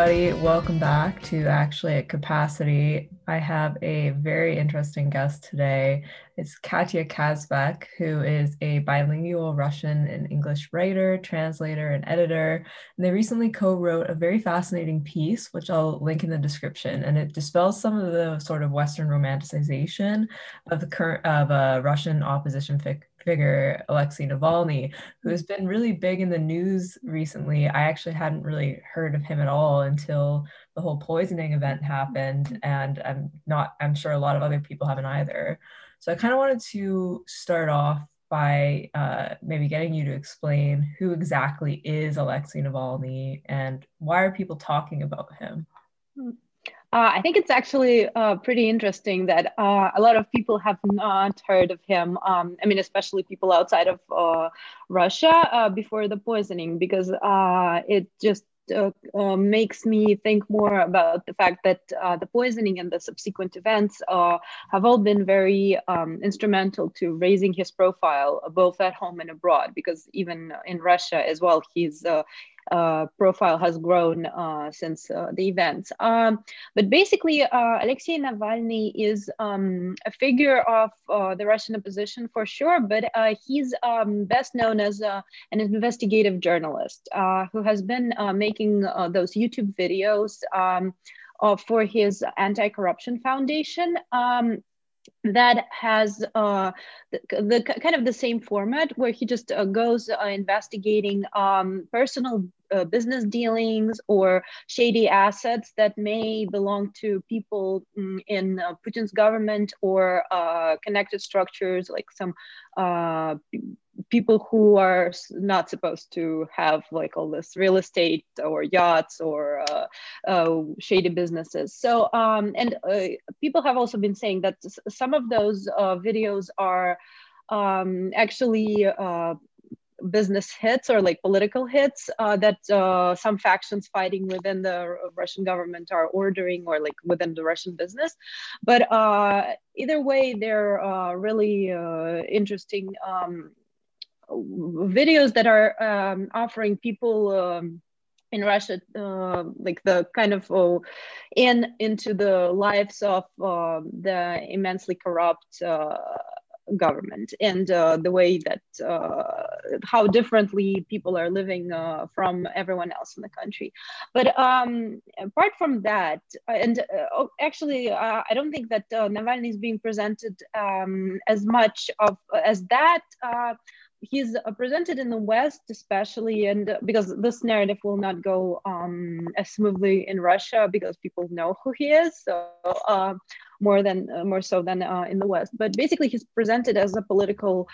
everybody. Welcome back to Actually at Capacity. I have a very interesting guest today. It's Katya Kazbek, who is a bilingual Russian and English writer, translator, and editor. And they recently co wrote a very fascinating piece, which I'll link in the description. And it dispels some of the sort of Western romanticization of the current of a Russian opposition figure, Alexei Navalny, who has been really big in the news recently. I actually hadn't really heard of him at all until the whole poisoning event happened. And I'm not, I'm sure a lot of other people haven't either. So I kind of wanted to start off by uh, maybe getting you to explain who exactly is Alexei Navalny and why are people talking about him? Uh, I think it's actually uh, pretty interesting that uh, a lot of people have not heard of him. Um, I mean, especially people outside of uh, Russia uh, before the poisoning, because uh, it just makes me think more about the fact that the poisoning and the subsequent events have all been very um, instrumental to raising his profile, both at home and abroad. Because even in Russia as well, he's profile has grown uh, since uh, the events. Um, but basically, uh, Alexei Navalny is um, a figure of uh, the Russian opposition for sure, but uh, he's um, best known as an investigative journalist who has been making those YouTube videos um, for his anti-corruption foundation. Um, that has uh, the, the, kind of the same format where he just uh, goes uh, investigating um, personal uh, business dealings or shady assets that may belong to people mm, in uh, Putin's government or uh, connected structures like some people who are not supposed to have like all this real estate or yachts or uh, uh, shady businesses. So, um, and uh, people have also been saying that some of those uh, videos are um, actually uh, business hits or like political hits uh, that uh, some factions fighting within the Russian government are ordering or like within the Russian business. But uh, either way, they're really interesting um, videos that are um, offering people um, in Russia, uh, like the kind of uh, in into the lives of uh, the immensely corrupt uh, government and uh, the way that uh, how differently people are living from everyone else in the country. But um, apart from that, and oh, actually, I don't think that Navalny is being presented um, as much of as that he's uh, presented in the West, especially, and uh, because this narrative will not go um, as smoothly in Russia because people know who he is, so uh, more than uh, more so than uh, in the West. But basically, he's presented as a political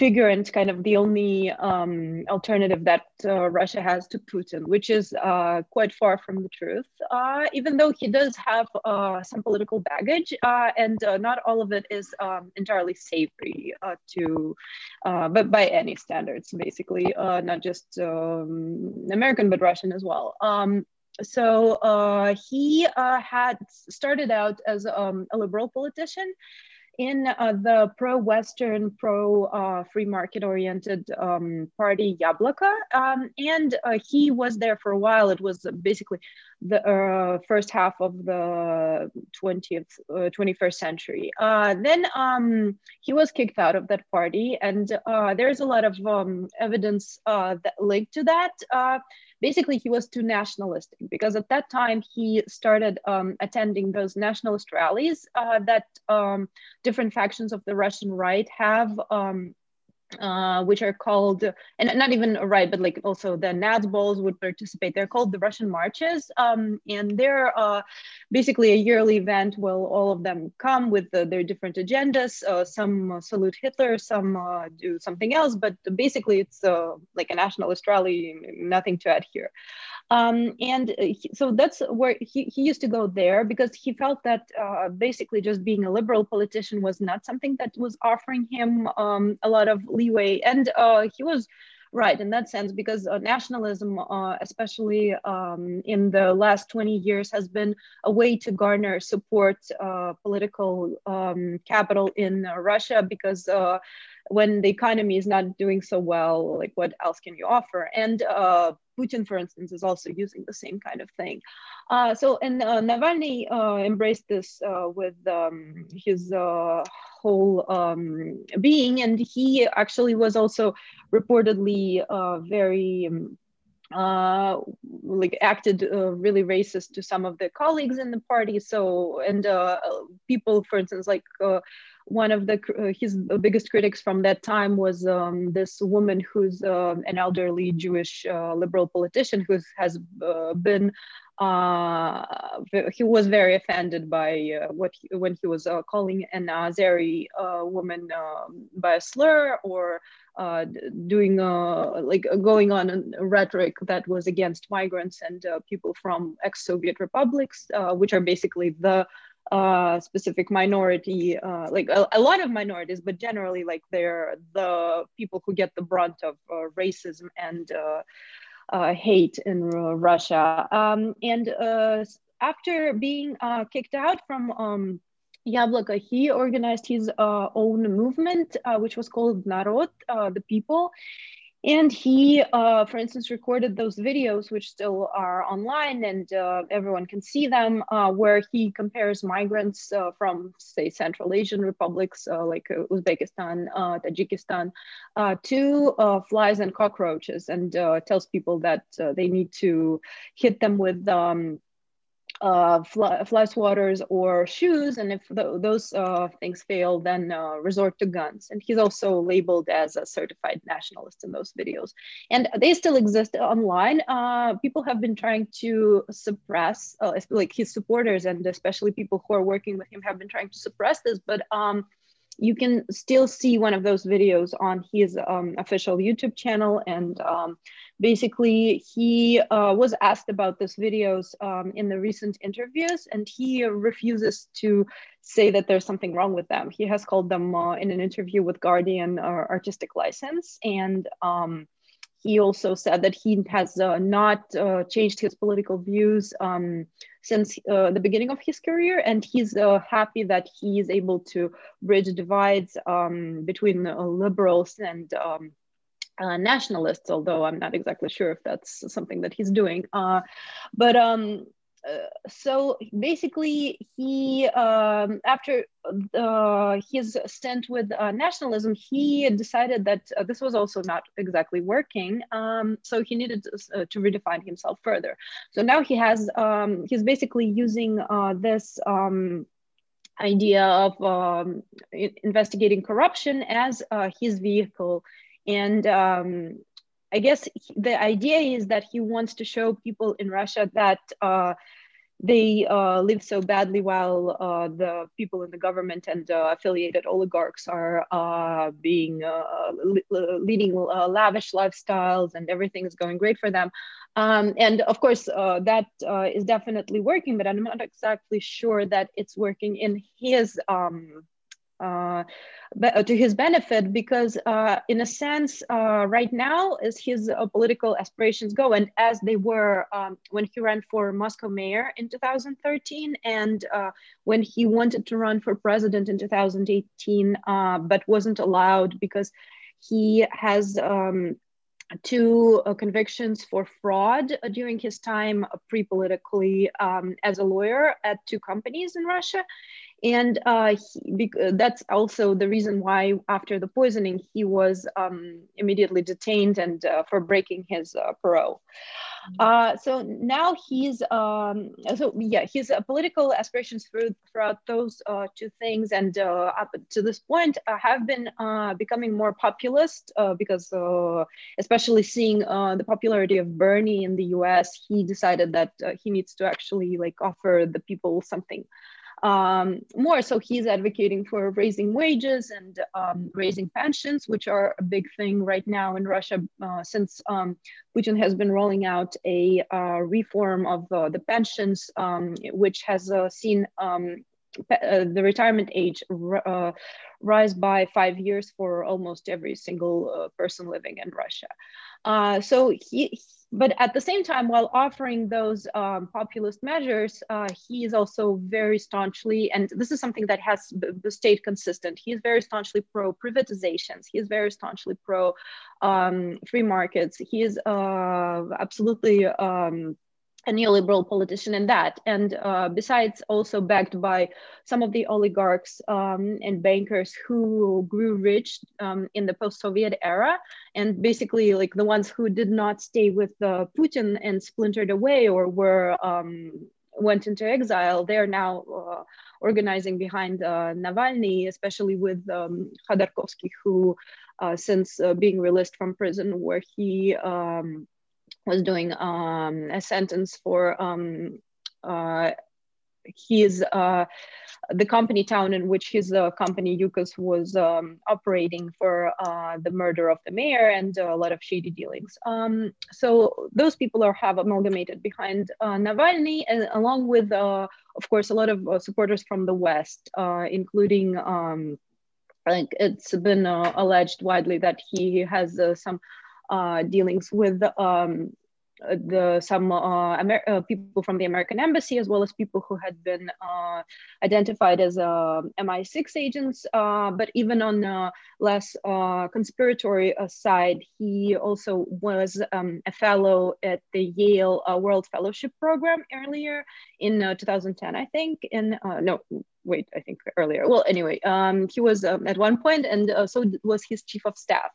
figure and kind of the only um, alternative that uh, Russia has to Putin, which is uh, quite far from the truth, uh, even though he does have uh, some political baggage, uh, and uh, not all of it is um, entirely savory to, but by any standards, basically, not just um, American, but Russian as well. Um, so he had started out as um, a liberal politician in uh, the pro-Western, pro-free uh, market-oriented um, party Yabloko, um, and uh, he was there for a while. It was basically the uh, first half of the 20th, 21st uh, century. Uh, then um, he was kicked out of that party, and there's a lot of um, evidence that linked to that basically he was too nationalistic because at that time he started um, attending those nationalist rallies uh, that um, different factions of the Russian right have um, uh, which are called, and not even right, but like also the Natsbols would participate. They're called the Russian Marches, um, and they're uh, basically a yearly event where all of them come with the, their different agendas. Uh, some salute Hitler, some uh, do something else, but basically it's uh, like a nationalist rally, nothing to add here. Um, and uh, he, so that's where he, he used to go there because he felt that uh, basically just being a liberal politician was not something that was offering him um, a lot of leeway. And uh, he was right in that sense because uh, nationalism uh, especially um, in the last 20 years has been a way to garner support uh, political um, capital in uh, russia because uh, when the economy is not doing so well like what else can you offer and putin for instance is also using the same kind of thing so and navalny embraced this with um, his whole um, being. And he actually was also reportedly uh, very um, uh, like acted uh, really racist to some of the colleagues in the party. So and uh, people, for instance, like uh, one of the uh, his biggest critics from that time was um, this woman who's uh, an elderly Jewish uh, liberal politician who has uh, been uh, he was very offended by what he, when he was calling an Azeri woman um, by a slur or doing like going on a rhetoric that was against migrants and people from ex-Soviet republics, which are basically the specific minority, like a, a, lot of minorities, but generally like they're the people who get the brunt of racism and uh, hate in Russia. Um, and uh, after being uh, kicked out from um, Yabloko, he organized his own movement, which was called Narod, the people. And he, uh, for instance, recorded those videos, which still are online and uh, everyone can see them, uh, where he compares migrants uh, from, say, Central Asian republics uh, like uh, Uzbekistan, Tajikistan, to flies and cockroaches and tells people that they need to hit them with um, uh, fly, swatters or shoes. And if th those uh, things fail, then uh, resort to guns. And he's also labeled as a certified nationalist in those videos. And they still exist online. Uh, people have been trying to suppress, uh, like his supporters and especially people who are working with him have been trying to suppress this. But um, you can still see one of those videos on his um, official YouTube channel. And um, basically, he uh, was asked about these videos um, in the recent interviews, and he refuses to say that there's something wrong with them. He has called them uh, in an interview with Guardian uh, artistic license. And um, he also said that he has uh, not uh, changed his political views um, since uh, the beginning of his career, and he's uh, happy that he is able to bridge divides um, between liberals and um, uh, nationalists, although I'm not exactly sure if that's something that he's doing. Uh, but um, uh, so basically he um, after uh, his stint with uh, nationalism he decided that uh, this was also not exactly working um, so he needed to, to, redefine himself further so now he has um, he's basically using this um, idea of um, investigating corruption as his vehicle and um, I guess the idea is that he wants to show people in Russia that uh, they uh, live so badly while uh, the people in the government and uh, affiliated oligarchs are uh, being uh, leading lavish lifestyles and everything is going great for them. Um, and of course, that is definitely working, but I'm not exactly sure that it's working in his um, uh, uh, to his benefit because uh, in a sense uh, right now as his uh, political aspirations go and as they were um, when he ran for moscow mayor in 2013 and uh, when he wanted to run for president in 2018 but wasn't allowed because he has um, two uh, convictions for fraud uh, during his time uh, pre-politically um, as a lawyer at two companies in Russia. And uh, he, that's also the reason why after the poisoning, he was um, immediately detained and uh, for breaking his uh, parole. Mm-hmm. Uh, so now he's, um, so yeah, his uh, political aspirations through, throughout those uh, two things and up to this point have been becoming more populist because especially seeing the popularity of Bernie in the US, he decided that he needs to actually like offer the people something um, more. So he's advocating for raising wages and um, raising pensions, which are a big thing right now in Russia uh, since um, Putin has been rolling out a uh, reform of uh, the pensions, um, which has uh, seen um, uh, the retirement age uh, rise by five years for almost every single person living in Russia. So he, but at the same time, while offering those um, populist measures, uh, he is also very staunchly, and this is something that has stayed consistent. He is very staunchly pro privatizations. He is very staunchly pro um, free markets. He is uh, absolutely um, a neoliberal politician in that. And uh, besides, also backed by some of the oligarchs um, and bankers who grew rich um, in the post-Soviet era, and basically like the ones who did not stay with uh, Putin and splintered away or were um, went into exile. They are now uh, organizing behind uh, Navalny, especially with um, Khodorkovsky, who, uh, since uh, being released from prison, where he um, was doing um, a sentence for um, uh, his uh, the company town in which his uh, company Yukos was um, operating for uh, the murder of the mayor and a lot of shady dealings. Um, so those people are have amalgamated behind uh, Navalny, and along with, uh, of course, a lot of supporters from the West, including. Um, like it's been alleged widely that he has some uh, dealings with um, the some uh, Amer uh, people from the American embassy, as well as people who had been uh, identified as uh, MI6 agents. Uh, but even on the less uh, conspiratory side, he also was um, a fellow at the Yale World Fellowship Program earlier in 2010, I think. In no, wait, I think earlier. Well, anyway, um, he was um, at one point, and so was his chief of staff.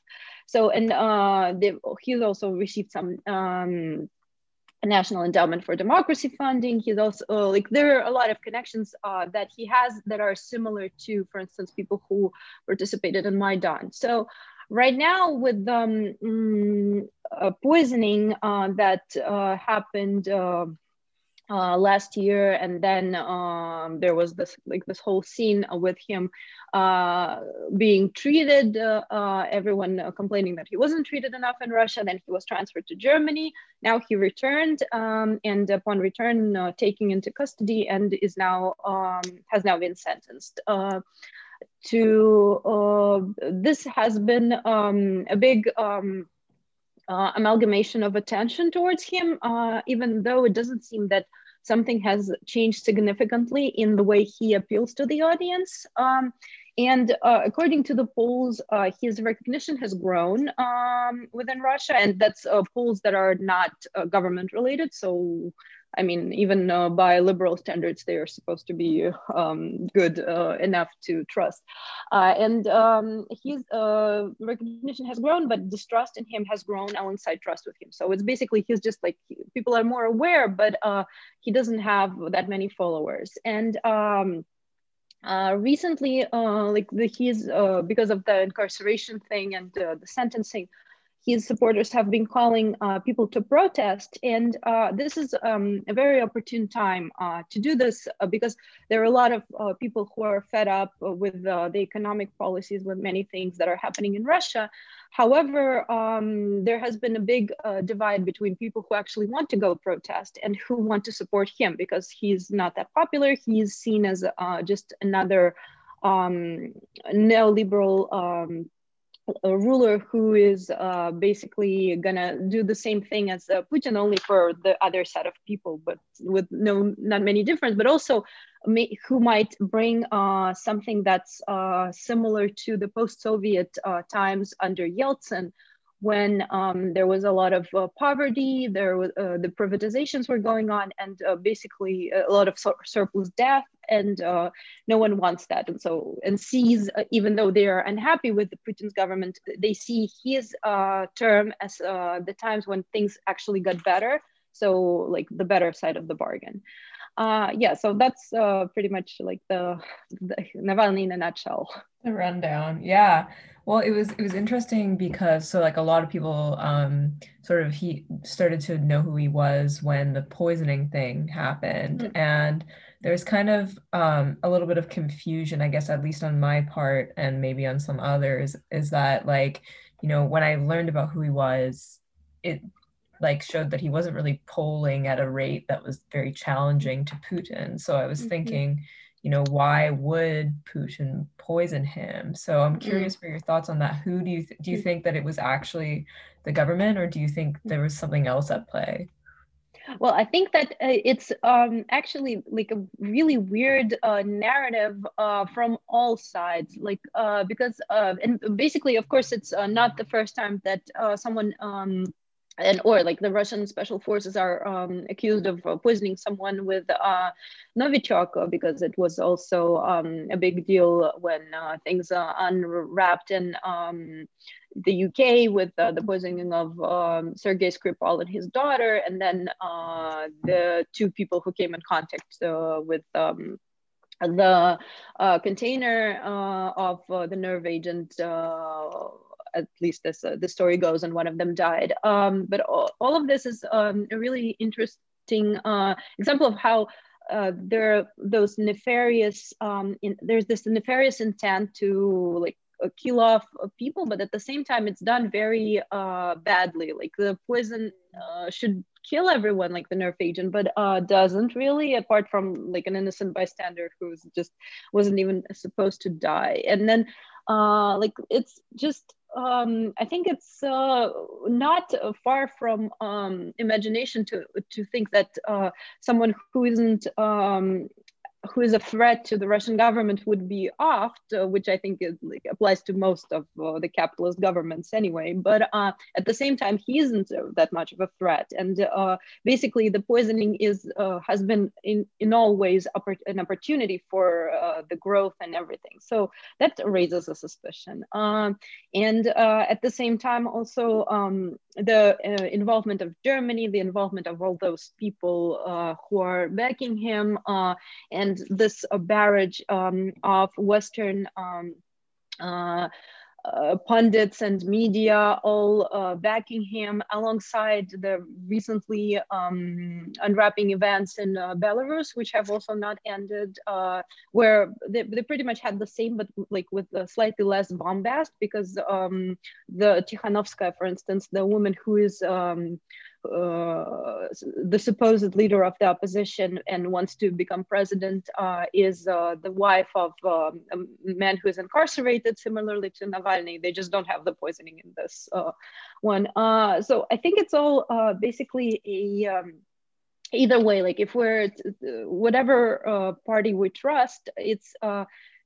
So, and uh, he's also received some um, National Endowment for Democracy funding. He's also uh, like there are a lot of connections uh, that he has that are similar to, for instance, people who participated in Maidan. So right now with um, mm, poisoning uh, that uh, happened uh, last year and then um, there was this like this whole scene with him uh, being treated uh, uh everyone uh, complaining that he wasn't treated enough in russia then he was transferred to germany. Now he returned um, and upon return uh, taking into custody and is now um, has now been sentenced to this has been um, a big um, uh, amalgamation of attention towards him, uh, even though it doesn't seem that something has changed significantly in the way he appeals to the audience. Um, and uh, according to the polls, uh, his recognition has grown um, within Russia, and that's uh, polls that are not uh, government related. So I mean, even uh, by liberal standards, they are supposed to be um, good uh, enough to trust. Uh, and um, his uh, recognition has grown, but distrust in him has grown alongside trust with him. So it's basically he's just like people are more aware, but uh, he doesn't have that many followers. And um, uh, recently, like the, he's because of the incarceration thing and the sentencing, his supporters have been calling uh, people to protest. And uh, this is um, a very opportune time uh, to do this uh, because there are a lot of uh, people who are fed up with uh, the economic policies, with many things that are happening in Russia. However, um, there has been a big divide between people who actually want to go protest and who want to support him because he's not that popular. He's seen as just another um, neoliberal um, a ruler who is uh, basically gonna do the same thing as uh, Putin, only for the other set of people, but with no not many difference. But also, may, who might bring uh, something that's uh, similar to the post-Soviet uh, times under Yeltsin, when um, there was a lot of uh, poverty, there was uh, the privatizations were going on, and uh, basically a lot of sur surplus death, and uh, no one wants that. And so, and sees uh, even though they are unhappy with the Putin's government, they see his uh, term as the times when things actually got better. So, like the better side of the bargain. Yeah, so that's uh, pretty much like the, the Navalny in a nutshell. The rundown, yeah. Well, it was it was interesting because so like a lot of people um sort of he started to know who he was when the poisoning thing happened mm-hmm. and there's kind of um a little bit of confusion I guess at least on my part and maybe on some others is that like you know when I learned about who he was it like showed that he wasn't really polling at a rate that was very challenging to Putin so I was mm-hmm. thinking you know, why would Putin poison him? So I'm mm. curious for your thoughts on that. Who do you th- do you mm. think that it was actually the government, or do you think there was something else at play? Well, I think that uh, it's um, actually like a really weird uh, narrative uh, from all sides. Like uh, because uh, and basically, of course, it's uh, not the first time that someone um, and or like the Russian special forces are um, accused of uh, poisoning someone with uh, Novichok uh, because it was also um, a big deal when uh, things unwrapped in um, the UK with uh, the poisoning of um, Sergei Skripal and his daughter, and then uh, the two people who came in contact with um, the container of the nerve agent at least this uh, the story goes, and one of them died. Um, but all, all, of this is um, a really interesting uh, example of how uh, there are those nefarious. Um, in, there's this nefarious intent to like uh, kill off uh, people, but at the same time, it's done very uh, badly. Like the poison should kill everyone, like the nerve agent, but uh, doesn't really, apart from like an innocent bystander who's just wasn't even supposed to die. And then, uh, like it's just um, I think it's uh, not far from um, imagination to to think that uh, someone who isn't um, who is a threat to the Russian government would be off, uh, which I think is, like, applies to most of uh, the capitalist governments anyway. But uh, at the same time, he isn't that much of a threat, and uh, basically the poisoning is uh, has been in in all ways an opportunity for uh, the growth and everything. So that raises a suspicion, um, and at the same time, also um, the involvement of Germany, the involvement of all those people who are backing him, and and this uh, barrage um, of Western um, uh, pundits and media all uh, backing him alongside the recently um, unwrapping events in uh, Belarus, which have also not ended, uh, where they, they pretty much had the same, but like with slightly less bombast because um, the Tikhanovskaya, for instance, the woman who is um, the supposed leader of the opposition and wants to become president uh, is uh, the wife of um, a man who is incarcerated, similarly to Navalny. They just don't have the poisoning in this uh, one. Uh, so I think it's all uh, basically a um, either way. Like if we're whatever party we trust, it's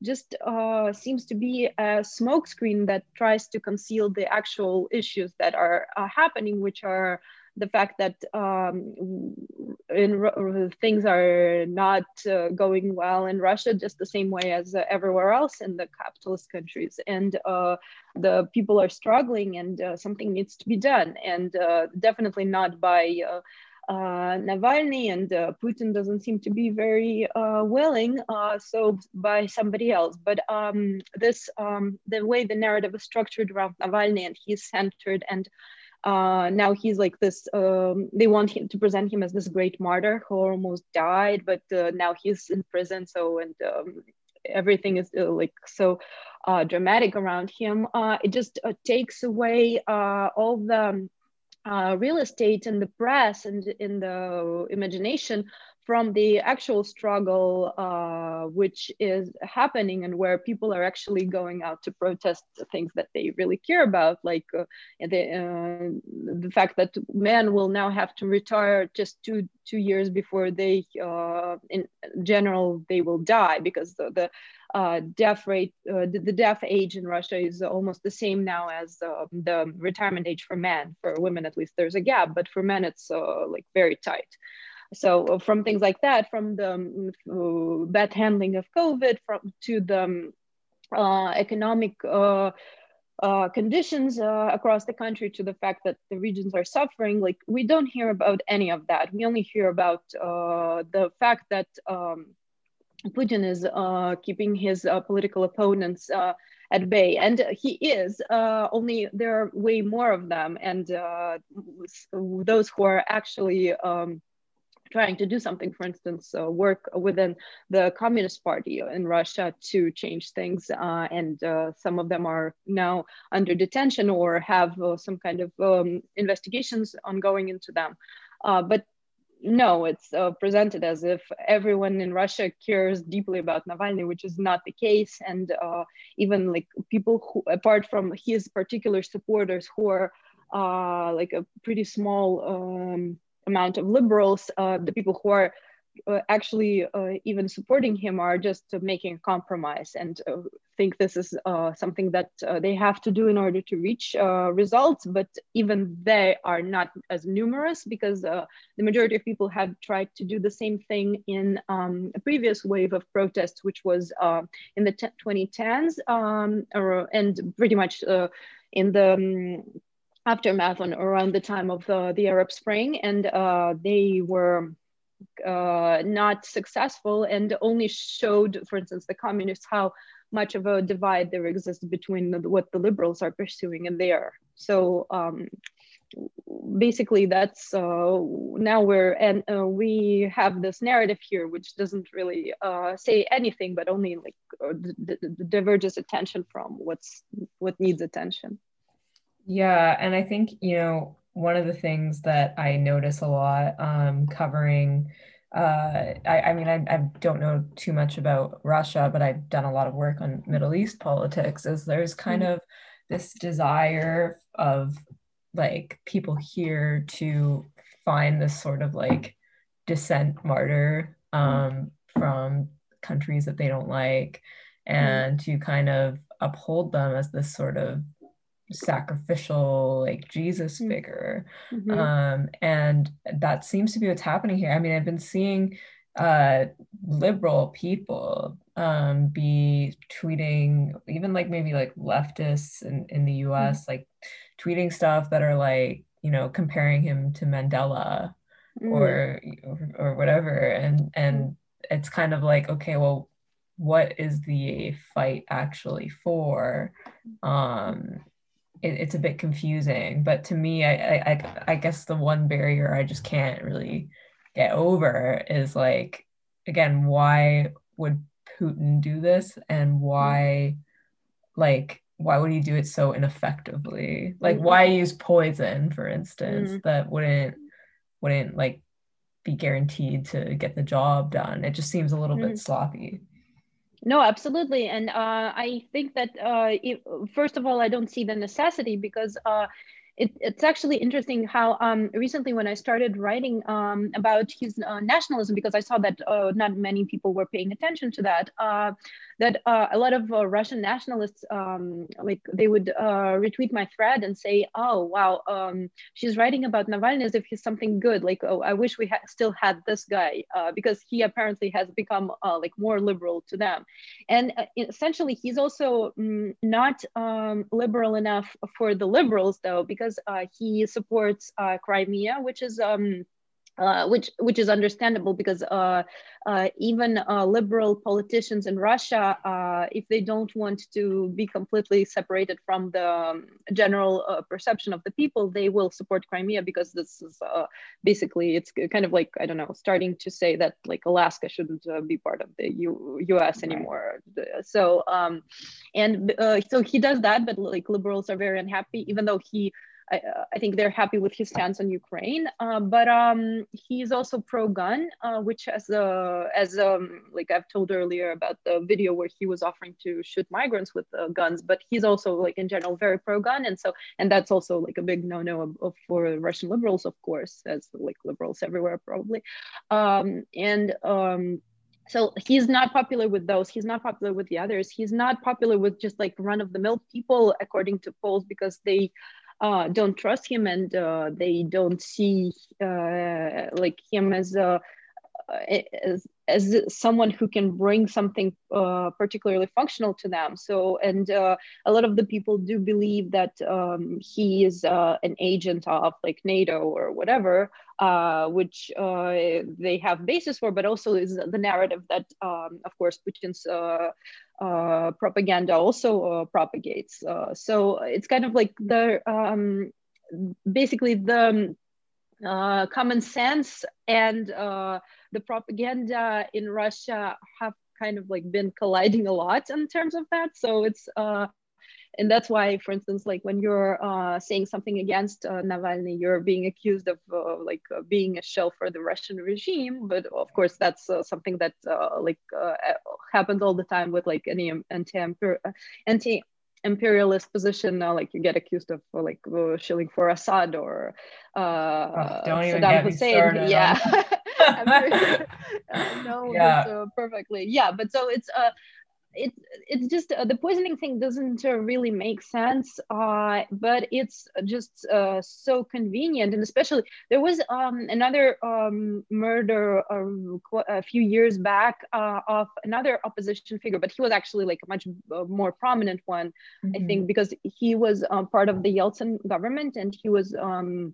just uh, seems to be a smokescreen that tries to conceal the actual issues that are uh, happening, which are the fact that um, in, things are not uh, going well in Russia just the same way as uh, everywhere else in the capitalist countries, and uh, the people are struggling, and uh, something needs to be done, and uh, definitely not by. Uh, Navalny and Putin doesn't seem to be very willing, so by somebody else. But um, this, um, the way the narrative is structured around Navalny, and he's centered and uh, now he's like this um, they want him to present him as this great martyr who almost died but uh, now he's in prison so and um, everything is uh, like so uh, dramatic around him. Uh, it just uh, takes away all the real estate in the press and in the imagination from the actual struggle uh, which is happening and where people are actually going out to protest things that they really care about, like uh, the, uh, the fact that men will now have to retire just two, two years before they, uh, in general, they will die because the, the uh, death rate, uh, the, the, death age in Russia is almost the same now as uh, the retirement age for men. For women, at least, there's a gap, but for men, it's uh, like very tight. So uh, from things like that, from the um, bad handling of COVID, from to the um, uh, economic uh, uh, conditions uh, across the country to the fact that the regions are suffering, like we don't hear about any of that. We only hear about uh, the fact that um, Putin is keeping his political opponents at bay, and he is. only there are way more of them, and those who are actually um, trying to do something, for instance, uh, work within the Communist Party in Russia to change things. Uh, and uh, some of them are now under detention or have uh, some kind of um, investigations ongoing into them. Uh, but no, it's uh, presented as if everyone in Russia cares deeply about Navalny, which is not the case. And even like people who, apart from his particular supporters, who are like a pretty small um, amount of liberals, uh, the people who are uh, actually uh, even supporting him are just making a compromise and think this is something that they have to do in order to reach results. But even they are not as numerous because the majority of people have tried to do the same thing in um, a previous wave of protests, which was in the 2010s um, or, and pretty much in the um, aftermath on around the time of the, the Arab Spring, and they were uh, not successful and only showed, for instance, the communists how much of a divide there exists between the, what the liberals are pursuing and they are. So um, basically that's uh, now we're and uh, we have this narrative here which doesn't really uh, say anything but only like uh, diverges attention from what's what needs attention yeah and i think you know one of the things that I notice a lot um, covering, uh, I, I, mean, I, I, don't know too much about Russia, but I've done a lot of work on Middle East politics, is there's kind mm-hmm. of this desire of like people here to find this sort of like dissent martyr mm-hmm. um, from countries that they don't like mm-hmm. and mm-hmm. to kind of uphold them as this sort of sacrificial like jesus mm. figure mm-hmm. um and that seems to be what's happening here i mean i've been seeing uh liberal people um be tweeting even like maybe like leftists in, in the us mm-hmm. like tweeting stuff that are like you know comparing him to mandela mm-hmm. or, or or whatever and and mm. it's kind of like okay well what is the fight actually for um it, it's a bit confusing. But to me, I, I I guess the one barrier I just can't really get over is like again, why would Putin do this and why like why would he do it so ineffectively? Like mm-hmm. why use poison, for instance, mm-hmm. that wouldn't wouldn't like be guaranteed to get the job done. It just seems a little mm-hmm. bit sloppy. No, absolutely. And uh, I think that, uh, first of all, I don't see the necessity because uh, it, it's actually interesting how um, recently when I started writing um, about his uh, nationalism, because I saw that uh, not many people were paying attention to that, uh, that uh, a lot of uh, Russian nationalists, um, like they would uh, retweet my thread and say, oh, wow, um, she's writing about Navalny as if he's something good. Like, oh, I wish we ha- still had this guy because he apparently has become like more liberal to them. And essentially, he's also mm, not um, liberal enough for the liberals though, because uh, he supports uh, Crimea, which is um, uh, which which is understandable because uh, uh, even uh, liberal politicians in Russia, if they don't want to be completely separated from the um, general perception of the people, they will support Crimea because this is basically it's kind of like I don't know, starting to say that like Alaska shouldn't be part of the U- U.S. anymore. So um, and so he does that, but like liberals are very unhappy, even though he I, uh, I, think they're happy with his stance on Ukraine. Uh, but um, he's also pro-gun, uh, which as a, as um, like I've told earlier about the video where he was offering to shoot migrants with uh, guns. But he's also like in general very pro-gun, and so and that's also like a big no-no for Russian liberals, of course, as like liberals everywhere probably. Um, and um, so he's not popular with those he's not popular with the others he's not popular with just like run of the mill people according to polls because they uh, don't trust him and uh, they don't see uh, like him as a as, as someone who can bring something uh, particularly functional to them. So, and uh, a lot of the people do believe that um, he is uh, an agent of like NATO or whatever, which they have basis for, but also is the narrative that, um, of course, Putin's uh, propaganda also uh, propagates. Uh, so it's kind of like the um, basically the um, common sense and the propaganda in Russia have kind of like been colliding a lot in terms of that. So it's uh, and that's why, for instance, like when you're uh, saying something against uh, Navalny, you're being accused of uh, like uh, being a shell for the Russian regime. But of course, that's uh, something that uh, like happens all the time with like any anti anti imperialist position now like you get accused of like uh, shilling for Assad or uh, oh, Saddam Hussein yeah uh, no yeah. Uh, perfectly yeah but so it's uh it it's just uh, the poisoning thing doesn't uh, really make sense uh, but it's just uh, so convenient and especially there was um, another um, murder um, a few years back uh, of another opposition figure but he was actually like a much uh, more prominent one mm-hmm. i think because he was part of the yeltsin government and he was um,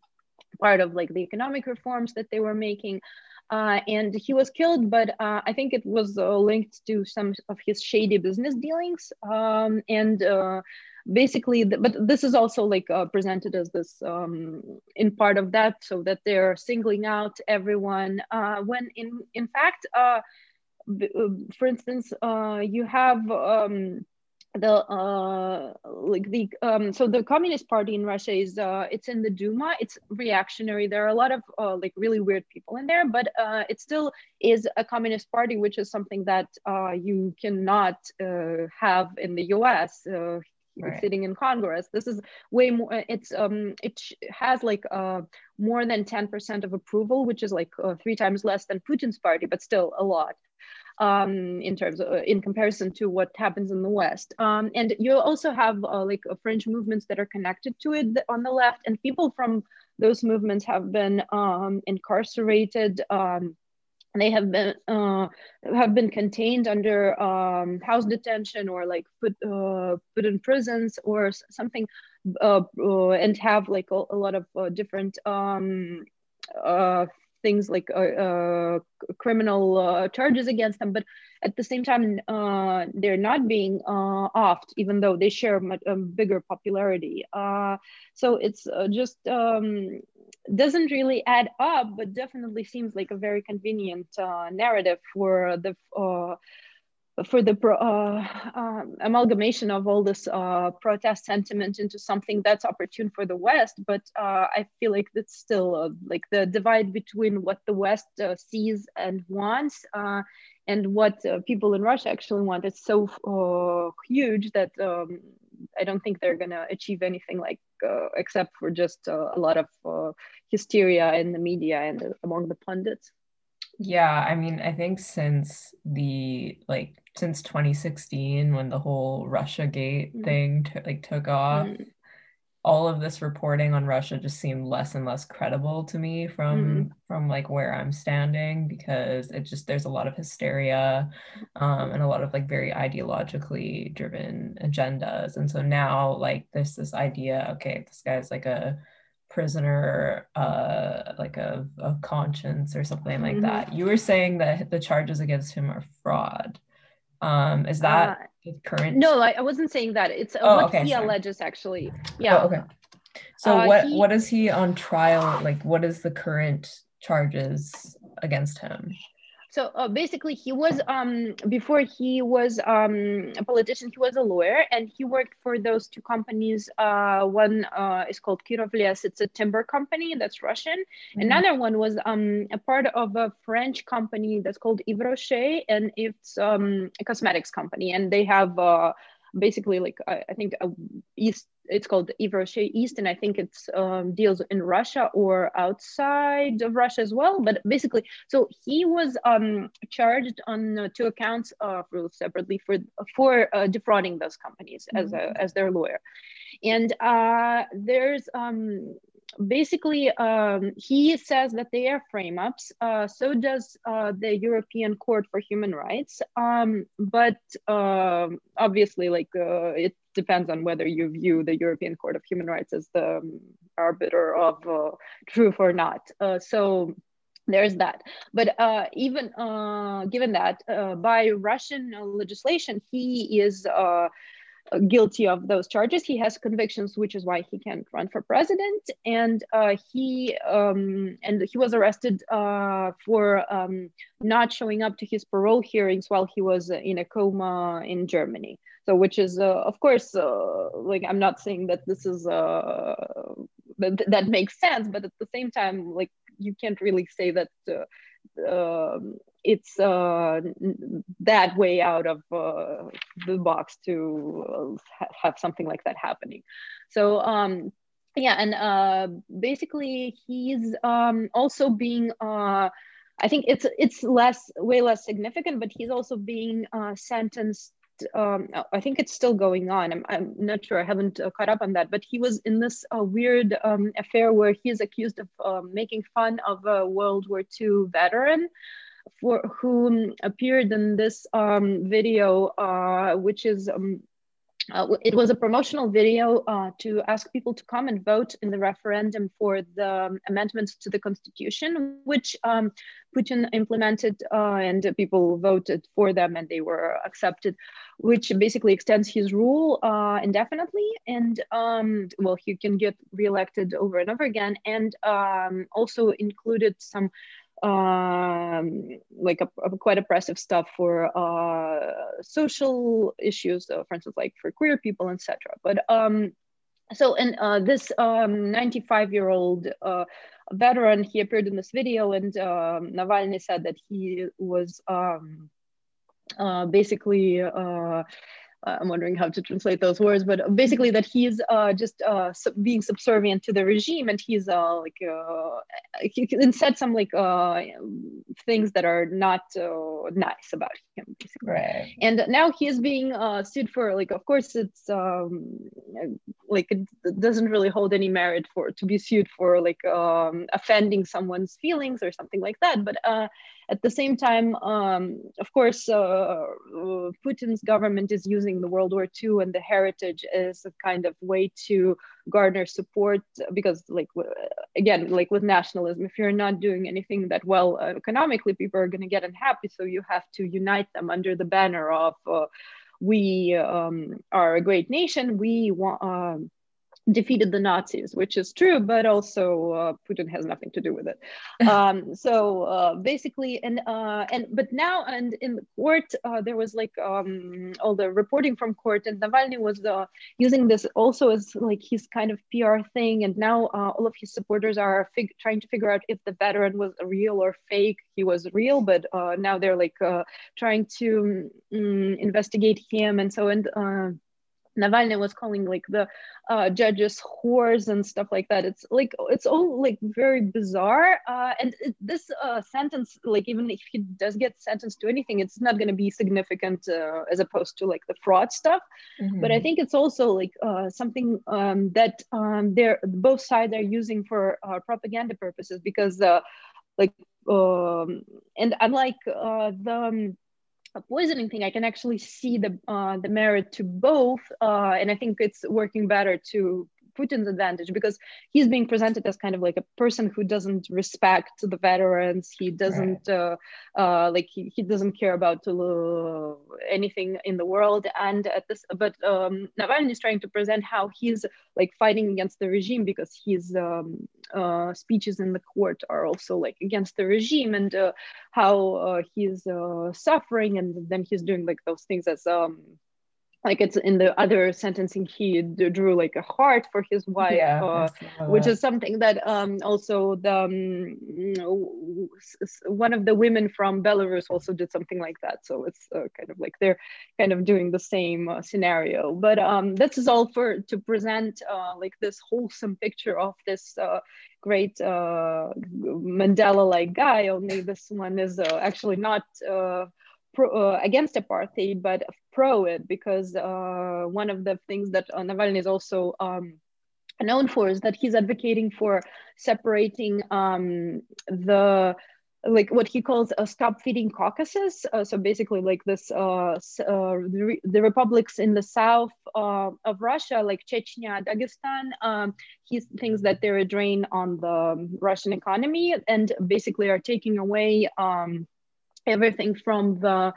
part of like the economic reforms that they were making and he was killed, but uh, I think it was uh, linked to some of his shady business dealings. Um, and uh, basically, the, but this is also like uh, presented as this um, in part of that, so that they're singling out everyone. Uh, when in in fact, uh, for instance, you have. Um, the uh like the um so the communist party in russia is uh it's in the duma. It's reactionary. There are a lot of uh, like really weird people in there but uh it still is a communist party which is something that uh you cannot uh have in the us uh Right. sitting in congress. This is way more it's um it has like uh more than 10% of approval which is like uh, three times less than putin's party but still a lot um, in terms of in comparison to what happens in the West. Um, and you also have uh, like uh, fringe movements that are connected to it on the left, and people from those movements have been um, incarcerated. Um, they have been uh, have been contained under um, house detention or like put uh, put in prisons or something, uh, uh, and have like a, a lot of uh, different um, uh, things like uh, uh, criminal uh, charges against them, but at the same time, they're not being offed, even though they share a um, bigger popularity. So it's just um, doesn't really add up, but definitely seems like a very convenient narrative for the for the uh, uh, amalgamation of all this uh, protest sentiment into something that's opportune for the West. But uh, I feel like that's still uh, like the divide between what the West uh, sees and wants and what people in Russia actually want is so huge that um, I don't think they're to achieve anything like except for just a lot of hysteria in the media and among the pundits. Yeah, I mean, I think since the like since 2016 when the whole Russia Gate mm-hmm. thing t- like took off, mm-hmm. all of this reporting on Russia just seemed less and less credible to me from mm-hmm. from like where I'm standing because it just there's a lot of hysteria um, and a lot of like very ideologically driven agendas, and so now like there's this idea, okay, this guy's like a prisoner uh like a, a conscience or something like mm-hmm. that you were saying that the charges against him are fraud um is that uh, current no I, I, wasn't saying that. It's oh, what okay, he sorry. alleges actually. Yeah. oh, okay. So uh, what he, what is he on trial like what is the current charges against him so uh, basically, he was um, before he was um, a politician. He was a lawyer, and he worked for those two companies. Uh, one uh, is called Kirovles. It's a timber company that's Russian. Mm-hmm. Another one was um, a part of a French company that's called Yves Rocher, and it's um, a cosmetics company. And they have uh, basically like I, I think a East it's called Yves Rocher East, and I think it's um, deals in Russia or outside of Russia as well. But basically, so he was um, charged on uh, two accounts uh, separately for for uh, defrauding those companies mm-hmm. as a, as their lawyer, and uh, there's um, basically, um, he says that they are frame ups. Uh, so does uh, the European Court for Human Rights. Um, but uh, obviously, like uh, it depends on whether you view the European Court of Human Rights as the um, arbiter of uh, truth or not. Uh, so there's that. But even given that, by Russian legislation, he is uh, guilty of those charges. He has convictions, which is why he can't run for president. And uh, he um, and he was arrested uh, for um, not showing up to his parole hearings while he was in a coma in Germany. So, which is, uh, of course, uh, like I'm not saying that this is uh, that, that makes sense, but at the same time, like you can't really say that uh, um, it's uh, that way out of uh, the box to have something like that happening. So um, yeah, and basically he's um, also being. I think it's it's less way less significant, but he's also being sentenced um, I think it's still going on. I'm, I'm not sure. I haven't uh, caught up on that. But he was in this uh, weird um, affair where he is accused of uh, making fun of a World War II veteran for who appeared in this um, video, uh, which is um, uh, it was a promotional video uh, to ask people to come and vote in the referendum for the um, amendments to the constitution, which um, Putin implemented uh, and people voted for them and they were accepted, which basically extends his rule uh, indefinitely. And um, well, he can get reelected over and over again, and um, also included some um, like a, a, quite oppressive stuff for uh, social issues, uh, for instance, like for queer people, etc. But um, so, and uh, this 95 um, year old uh, veteran, he appeared in this video, and um, Navalny said that he was um, uh, basically uh, I'm wondering how to translate those words, but basically that he's uh, just uh, being subservient to the regime, and he's uh, like uh, he said some like uh, things that are not nice about him, basically. Right. And now he is being sued for like, of course, it's um, like it doesn't really hold any merit for to be sued for like um, offending someone's feelings or something like that, but at the same time, um, of course, uh, Putin's government is using the World War II and the heritage is a kind of way to garner support because, like, again, like with nationalism, if you're not doing anything that well uh, economically, people are going to get unhappy. So you have to unite them under the banner of uh, we um, are a great nation. We want. Um, defeated the Nazis, which is true, but also uh, Putin has nothing to do with it. Um, so uh, basically, and uh, and but now and in the court, uh, there was like um, all the reporting from court, and Navalny was uh, using this also as like his kind of PR thing, and now uh, all of his supporters are fig- trying to figure out if the veteran was real or fake. He was real, but now they're like trying to um, investigate him, and so and Navalny was calling like the uh, judges whores and stuff like that. It's like it's all like very bizarre. Uh, and it, this uh, sentence, like even if he does get sentenced to anything, it's not going to be significant uh, as opposed to like the fraud stuff. Mm-hmm. But I think it's also like uh, something um, that um, they're both sides are using for uh, propaganda purposes because like um, and unlike the um, a poisoning thing, I can actually see the uh, the merit to both, uh, and I think it's working better to Putin's advantage because he's being presented as kind of like a person who doesn't respect the veterans. He doesn't right. uh, uh, like he, he doesn't care about uh, anything in the world. And at this, but um, Navalny is trying to present how he's like fighting against the regime because his um, uh, speeches in the court are also like against the regime and uh, how uh, he's uh, suffering, and then he's doing like those things as um, like it's in the other sentencing he drew like a heart for his wife yeah, uh, which is something that um, also the um, one of the women from belarus also did something like that. So it's uh, kind of like they're kind of doing the same uh, scenario. But um, this is all for to present uh, like this wholesome picture of this uh, great uh, mandela like guy. Only this one is actually not pro, uh, against apartheid, but pro it because uh, one of the things that uh, Navalny is also um, known for is that he's advocating for separating um, the like what he calls a stop feeding Caucasus. Uh, so basically, like this, uh, uh, the, the, republics in the south uh, of Russia, like Chechnya, Dagestan, um, he thinks that they're a drain on the Russian economy and basically are taking away um, everything from the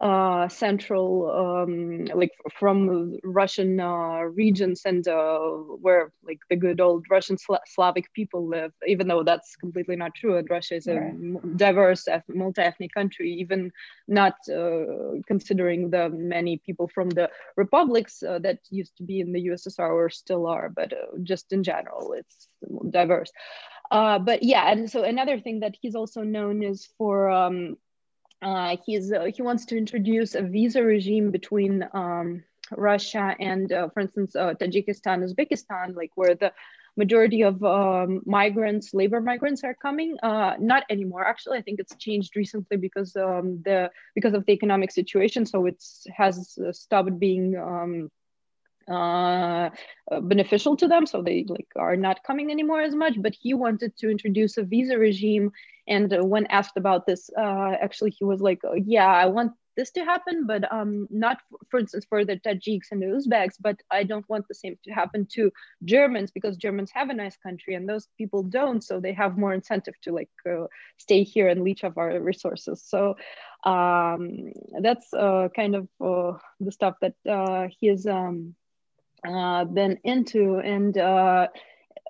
uh, central, um, like from Russian uh, regions and uh, where like the good old Russian Sla- Slavic people live, even though that's completely not true. And Russia is a right. diverse, multi-ethnic country, even not uh, considering the many people from the republics uh, that used to be in the USSR or still are, but uh, just in general, it's diverse. but yeah, and so another thing that he's also known is for um, uh, he's uh, he wants to introduce a visa regime between um, Russia and, uh, for instance, uh, Tajikistan, Uzbekistan, like where the majority of um, migrants, labor migrants, are coming. Uh, not anymore. Actually, I think it's changed recently because um, the because of the economic situation. So it has stopped being. Uh, beneficial to them so they like are not coming anymore as much but he wanted to introduce a visa regime. And when asked about this uh, actually he was like oh, yeah i want this to happen but um, not for instance for the tajiks and the uzbeks but i don't want the same to happen to germans because germans have a nice country and those people don't so they have more incentive to like uh, stay here and leech off our resources. So um, that's uh, kind of uh, the stuff that uh, he is um, uh, been into and uh,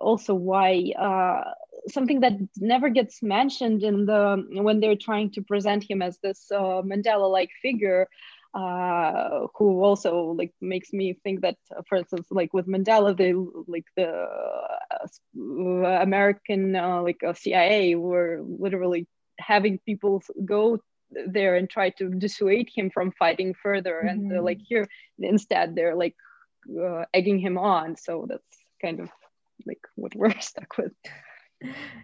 also why uh, something that never gets mentioned in the when they're trying to present him as this uh, Mandela-like figure uh, who also like makes me think that uh, for instance like with Mandela they like the American like CIA were literally having people go there and try to dissuade him from fighting further mm-hmm. and like here instead they're like uh, egging him on. So that's kind of like what we're stuck with.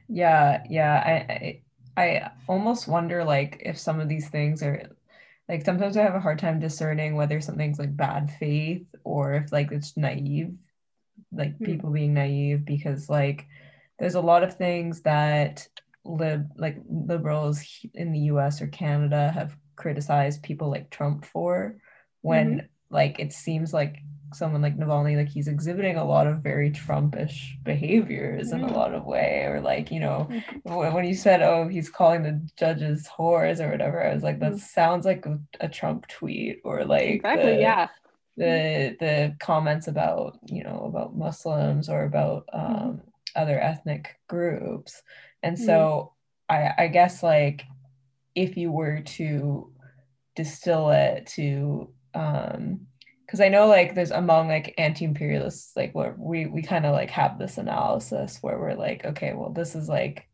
Yeah, yeah. I, I, I almost wonder like if some of these things are like sometimes I have a hard time discerning whether something's like bad faith or if like it's naive, like mm. people being naive because like there's a lot of things that lib like liberals in the US or Canada have criticized people like Trump for when mm-hmm. Like it seems like someone like Navalny, like he's exhibiting a lot of very Trumpish behaviors in a mm-hmm. lot of way, or like you know, mm-hmm. when you said, "Oh, he's calling the judges whores" or whatever, I was like, that mm-hmm. sounds like a, Trump tweet, or like exactly, the, yeah, the the comments about you know about Muslims or about um, other ethnic groups, and so I I guess like if you were to distill it to um because I know like there's among like anti-imperialists like what we we kind of like have this analysis where we're like okay well this is like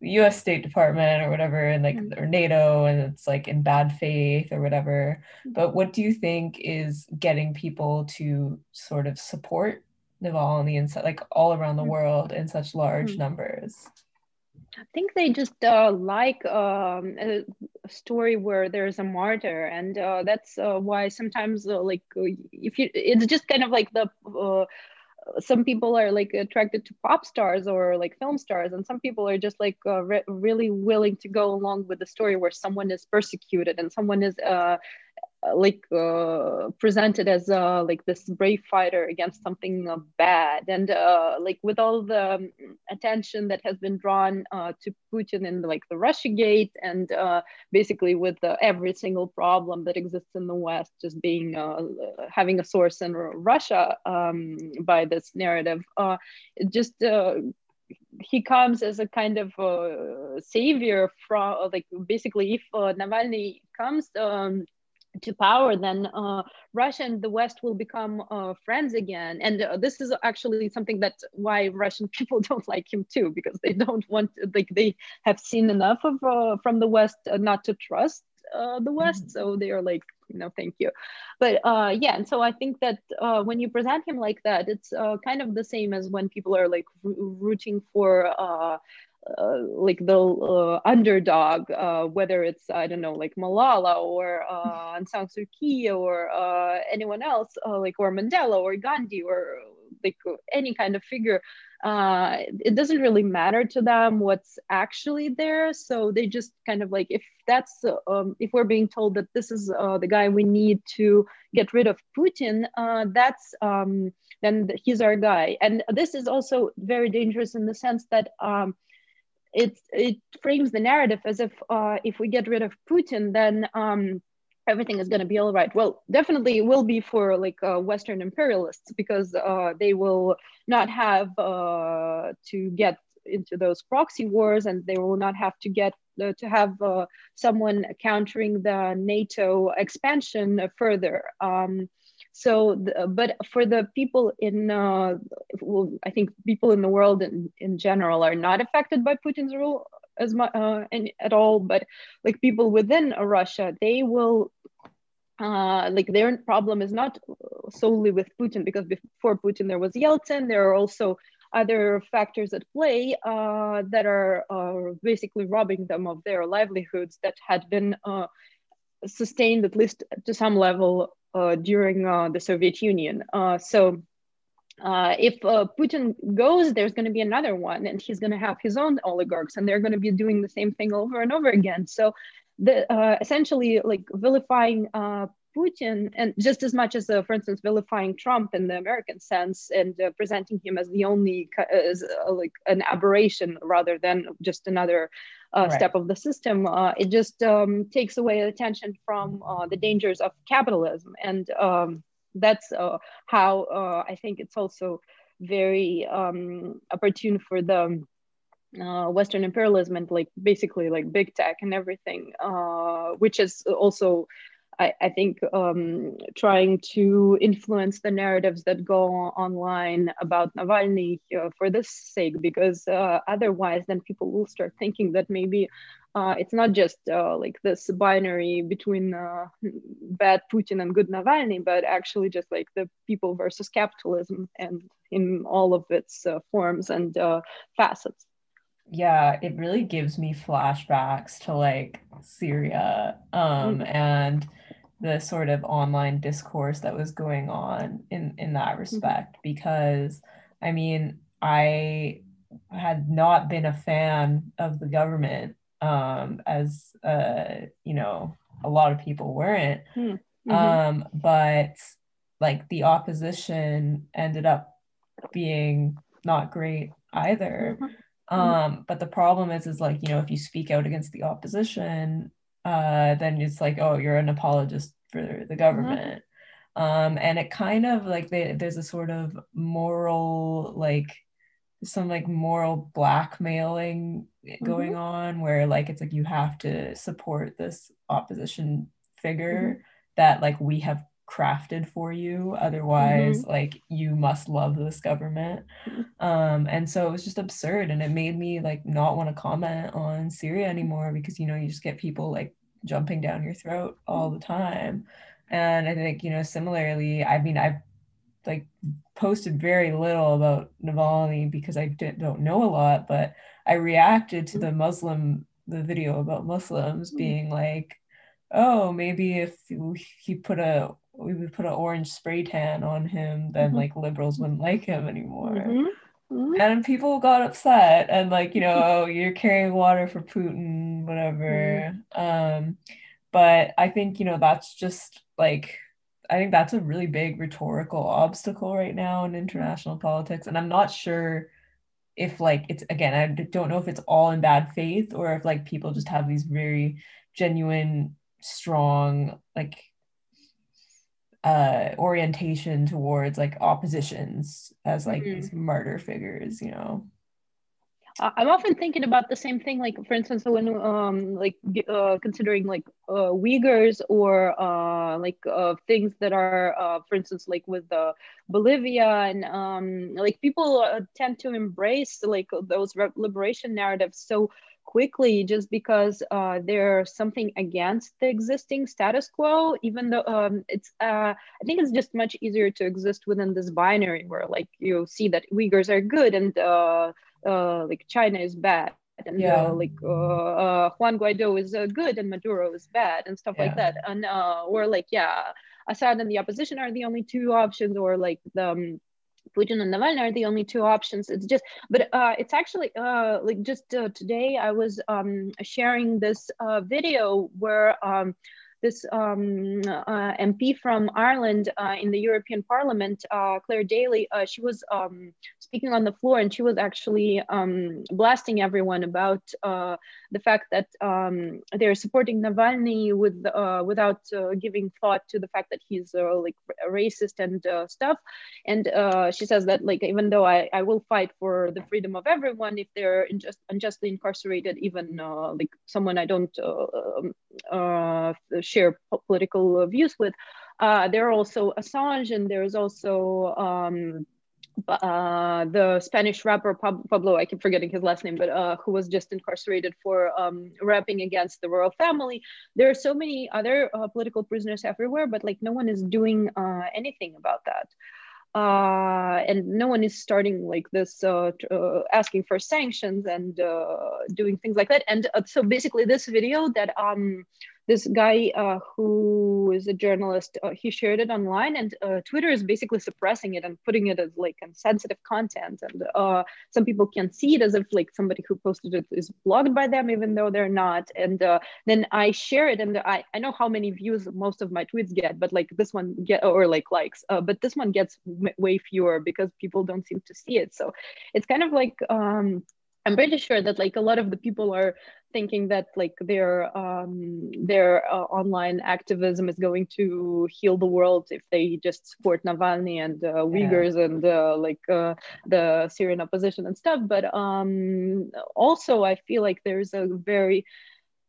the U.S. State Department or whatever and like mm-hmm. or NATO and it's like in bad faith or whatever mm-hmm. but what do you think is getting people to sort of support Navalny and the inside like all around the mm-hmm. world in such large mm-hmm. numbers? I think they just uh, like um, a story where there's a martyr, and uh, that's uh, why sometimes uh, like uh, if you, it's just kind of like the uh, some people are like attracted to pop stars or like film stars and some people are just like re- really willing to go along with the story where someone is persecuted and someone is like uh, presented as uh, like this brave fighter against something uh, bad. And uh, like with all the um, attention that has been drawn uh, to putin in like the russia gate and basically with every single problem that exists in the west just being having a source in russia um, by this narrative it just he comes as a kind of savior from like basically if navalny comes um, to power, then uh, Russia and the West will become uh, friends again. And uh, this is actually something that why Russian people don't like him too, because they don't want, like they have seen enough of uh, from the West uh, not to trust uh, the West. Mm-hmm. So they are like, you know, thank you. But yeah, and so I think that when you present him like that, it's kind of the same as when people are like rooting for uh, like the uh, underdog, uh, whether it's I don't know like Malala or uh, Aung San Suu Kyi or uh, anyone else, uh, like or Mandela or Gandhi or like any kind of figure. It doesn't really matter to them what's actually there. So they just kind of like if that's um, if we're being told that this is the guy we need to get rid of Putin, that's um, then he's our guy. And this is also very dangerous in the sense that. Um, it it frames the narrative as if uh, if we get rid of Putin, then um, everything is going to be all right. Well, definitely it will be for like uh, Western imperialists because uh, they will not have uh, to get into those proxy wars and they will not have to get uh, to have uh, someone countering the NATO expansion further. Um, so, the, but for the people in, uh, well, I think people in the world in, in general are not affected by Putin's rule as much uh, at all. But like people within Russia, they will uh, like their problem is not solely with Putin because before Putin there was Yeltsin. There are also other factors at play uh, that are uh, basically robbing them of their livelihoods that had been uh, sustained at least to some level uh, during uh, the Soviet Union. so if Putin goes, there's going to be another one, and he's going to have his own oligarchs, and they're going to be doing the same thing over and over again. So the uh, essentially like vilifying uh, Putin, and just as much as, uh, for instance, vilifying Trump in the American sense and uh, presenting him as the only as uh, like an aberration rather than just another uh, right. step of the system, it just um, takes away attention from the dangers of capitalism, and um, that's how I think it's also very um, opportune for the uh, Western imperialism and like basically like big tech and everything, uh, which is also, I, I think, um, trying to influence the narratives that go online about Navalny uh, for this sake, because uh, otherwise, then people will start thinking that maybe uh, it's not just uh, like this binary between bad Putin and good Navalny, but actually just like the people versus capitalism and in all of its forms and facets yeah it really gives me flashbacks to like syria um mm. and the sort of online discourse that was going on in in that mm-hmm. respect mm-hmm. because i mean i had not been a fan of the government um as uh you know a lot of people weren't hmm. mm-hmm. um but like the opposition ended up being not great either mm-hmm. Mm-hmm. Um, but the problem is, is like, you know, if you speak out against the opposition, uh, then it's like, oh, you're an apologist for the mm-hmm. government. Mm-hmm. Um, and it kind of like they, there's a sort of moral, like some like moral blackmailing going mm-hmm. on where like it's like you have to support this opposition figure mm-hmm. that like we have crafted for you otherwise mm-hmm. like you must love this government mm-hmm. um and so it was just absurd and it made me like not want to comment on syria anymore because you know you just get people like jumping down your throat all the time and i think you know similarly i mean i've like posted very little about navalny because i don't know a lot but i reacted to the muslim the video about muslims mm-hmm. being like oh maybe if he put a we would put an orange spray tan on him, then mm-hmm. like liberals wouldn't like him anymore. Mm-hmm. Mm-hmm. And people got upset and like, you know, oh, you're carrying water for Putin, whatever. Mm-hmm. Um, but I think, you know, that's just like I think that's a really big rhetorical obstacle right now in international politics. And I'm not sure if like it's again, I don't know if it's all in bad faith or if like people just have these very genuine, strong, like uh orientation towards like oppositions as like mm-hmm. these martyr figures you know i'm often thinking about the same thing like for instance when um like uh, considering like uh, uyghurs or uh like uh things that are uh for instance like with the bolivia and um like people uh, tend to embrace like those liberation narratives so quickly just because uh, there's something against the existing status quo even though um, it's uh, i think it's just much easier to exist within this binary where like you see that uyghurs are good and uh, uh like china is bad and uh, yeah. like uh, juan guaido is good and maduro is bad and stuff yeah. like that and or like yeah assad and the opposition are the only two options or like the um, Putin and Navalny are the only two options. It's just, but uh, it's actually uh, like just uh, today I was um, sharing this uh, video where um, this um, uh, MP from Ireland uh, in the European Parliament, uh, Clare Daly, uh, she was um, speaking on the floor and she was actually um, blasting everyone about uh, the fact that um, they're supporting Navalny with without giving thought to the fact that he's like racist and stuff. And she says that like even though I, I will fight for the freedom of everyone, if they're unjust, unjustly incarcerated, even like someone I don't um, share political views with. Uh, there are also Assange, and there's also um, uh, the Spanish rapper Pablo, I keep forgetting his last name, but uh, who was just incarcerated for um, rapping against the royal family. There are so many other uh, political prisoners everywhere, but like no one is doing uh, anything about that uh, and no one is starting like this uh, asking for sanctions and doing things like that and so basically this video that um this guy uh, who is a journalist, uh, he shared it online, and uh, Twitter is basically suppressing it and putting it as like insensitive content. And uh, some people can see it as if like somebody who posted it is blocked by them, even though they're not. And uh, then I share it, and I, I know how many views most of my tweets get, but like this one get or like likes, uh, but this one gets way fewer because people don't seem to see it. So it's kind of like um, I'm pretty sure that like a lot of the people are thinking that like their um, their uh, online activism is going to heal the world if they just support Navalny and uh, Uyghurs yeah. and uh, like uh, the Syrian opposition and stuff. But um, also, I feel like there's a very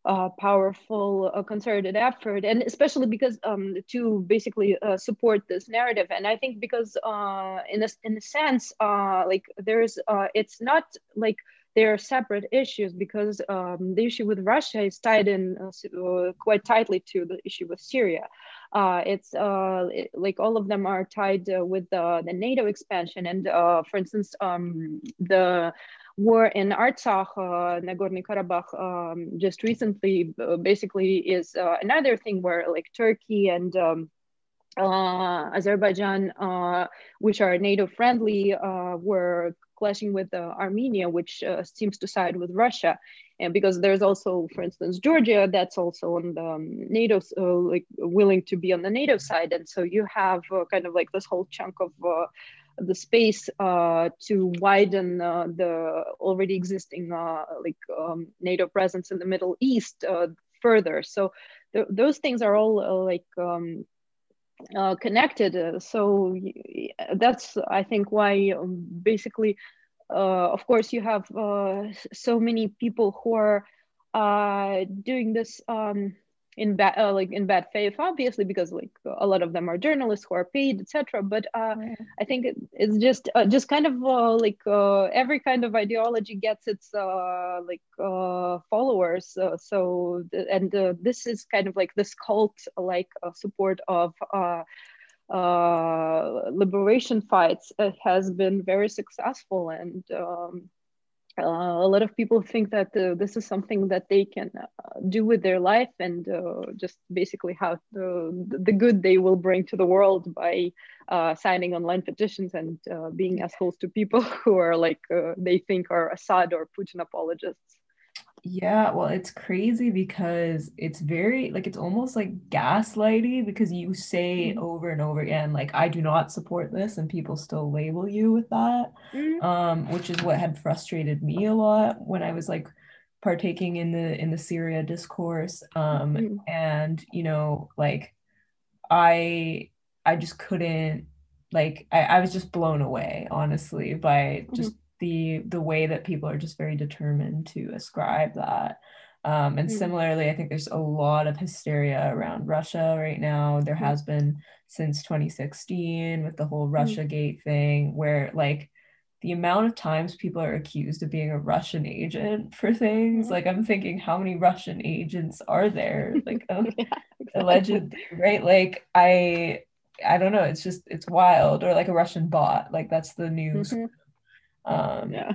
uh, powerful uh, concerted effort and especially because um, to basically uh, support this narrative and i think because uh, in a, in a sense uh, like there's uh, it's not like they are separate issues because um, the issue with Russia is tied in uh, uh quite tightly to the issue with Syria. Uh, it's uh, it, like all of them are tied uh, with the, the, NATO expansion. And uh, for instance, um, the war in Artsakh, Nagorno Karabakh, um, just recently basically is another thing where like Turkey and um, uh, Azerbaijan, uh, which are NATO friendly, uh, were clashing with uh, Armenia, which uh, seems to side with Russia. And because there's also, for instance, Georgia, that's also on the um, NATO, uh, like willing to be on the NATO side. And so you have kind of like this whole chunk of the space uh, to widen uh, the already existing uh, like um, NATO presence in the Middle East further. So th those things are all like um, uh, connected. Uh, so that's, I think, why um, basically, uh, of course, you have uh, so many people who are uh, doing this um, in bad uh, like in bad faith obviously because like a lot of them are journalists who are paid etc but uh, yeah. i think it, it's just uh, just kind of uh, like uh, every kind of ideology gets its uh, like followers so and this is kind of like this cult like support of liberation fights has been very successful and um, uh, a lot of people think that uh, this is something that they can uh, do with their life and uh, just basically how the, the good they will bring to the world by uh, signing online petitions and uh, being assholes to people who are like they think are Assad or Putin apologists. Yeah, well, it's crazy because it's very like it's almost like gaslighty because you say mm-hmm. over and over again like I do not support this and people still label you with that. Mm-hmm. Um which is what had frustrated me a lot when I was like partaking in the in the Syria discourse um mm-hmm. and you know like I I just couldn't like I, I was just blown away honestly by just the the way that people are just very determined to ascribe that um, and mm-hmm. similarly i think there's a lot of hysteria around russia right now there mm-hmm. has been since 2016 with the whole mm-hmm. russia gate thing where like the amount of times people are accused of being a Russian agent for things, like I'm thinking, how many Russian agents are there? Like, um, yeah, exactly. alleged, right? Like, I, I don't know. It's just it's wild, or like a Russian bot. Like that's the news mm-hmm. Um, yeah.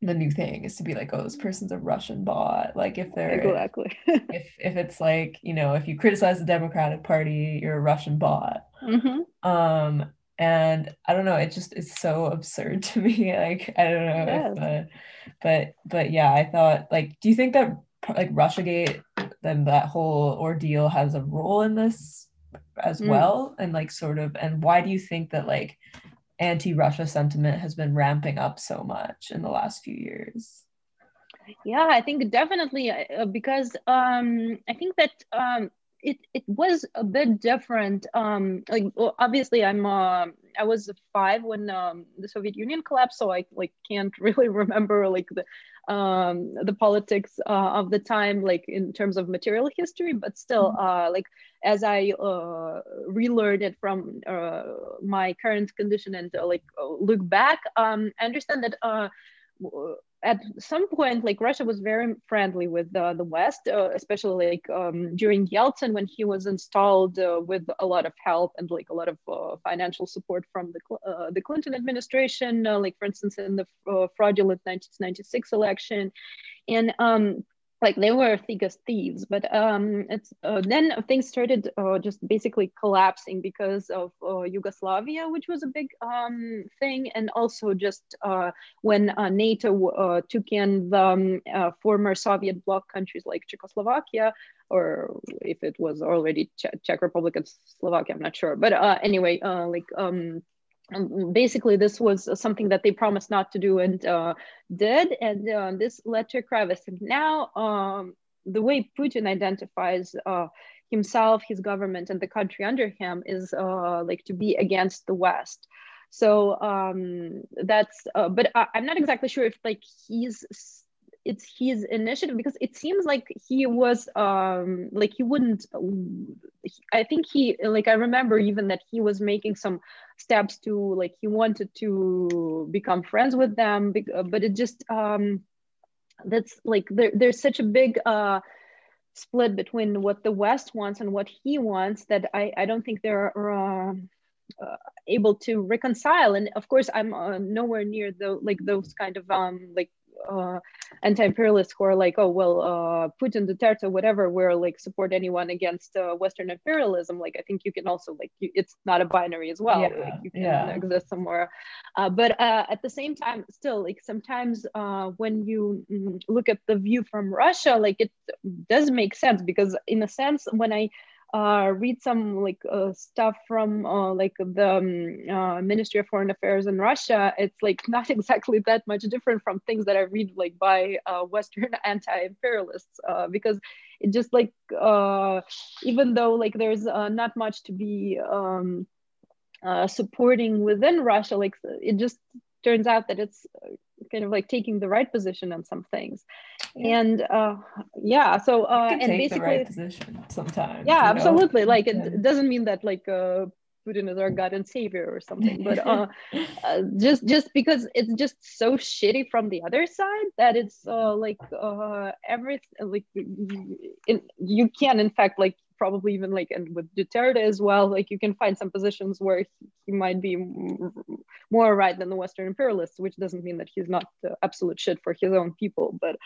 The new thing is to be like, oh, this person's a Russian bot. Like if they're exactly if if it's like you know if you criticize the Democratic Party, you're a Russian bot. Mm-hmm. Um, and I don't know, it just is so absurd to me. Like I don't know, yes. if, uh, but but yeah, I thought like, do you think that like RussiaGate then that whole ordeal has a role in this as mm. well and like sort of and why do you think that like anti-russia sentiment has been ramping up so much in the last few years. Yeah i think definitely uh, because um i think that um it it was a bit different um like well, obviously i'm uh, i was five when um, the soviet union collapsed so i like can't really remember like the um the politics uh, of the time like in terms of material history but still mm-hmm. uh like as i uh relearned it from uh my current condition and uh, like look back um i understand that uh at some point, like Russia was very friendly with uh, the West, uh, especially like um, during Yeltsin when he was installed uh, with a lot of help and like a lot of uh, financial support from the uh, the Clinton administration. Uh, like for instance, in the fraudulent 1996 election, and um, like they were thick as thieves but um it's uh, then things started uh, just basically collapsing because of uh, yugoslavia which was a big um thing and also just uh, when uh, nato uh, took in the um, former soviet bloc countries like czechoslovakia or if it was already czech republic and slovakia i'm not sure. But anyway like um, basically this was something that they promised not to do and uh, did and uh, this led to a crevice. And now um, the way putin identifies uh, himself his government and the country under him is uh, like to be against the west. So um, that's uh, but I, i'm not exactly sure if like he's it's his initiative because it seems like he was um like he wouldn't i think he like i remember even that he was making some steps to like he wanted to become friends with them but it just um that's like there, there's such a big uh split between what the west wants and what he wants that i i don't think they're uh, uh, able to reconcile. And of course i'm uh, nowhere near the like those kind of um like uh, anti-imperialists who are like, oh well, uh, Putin, Duterte, whatever, will like support anyone against uh, Western imperialism. Like I think you can also like you, it's not a binary as well. Yeah, like you can yeah. exist somewhere, uh, but uh, at the same time, still like sometimes uh, when you mm, look at the view from Russia, like it does make sense because in a sense when I uh, read some like uh, stuff from uh, like the um, uh, Ministry of Foreign Affairs in Russia, it's like not exactly that much different from things that I read like by uh, Western anti-imperialists uh, because it just like even though like there's not much to be um, supporting within Russia, like it just turns out that it's kind of like taking the right position on some things yeah. and uh yeah so uh and basically right position sometimes yeah absolutely know? like it yeah. doesn't mean that like uh Putin is our God and Savior or something, but uh, uh, just just because it's just so shitty from the other side that it's uh, like uh, everything like in, you can in fact like probably even like and with Duterte as well, like you can find some positions where he might be more right than the Western imperialists, which doesn't mean that he's not absolute shit for his own people. But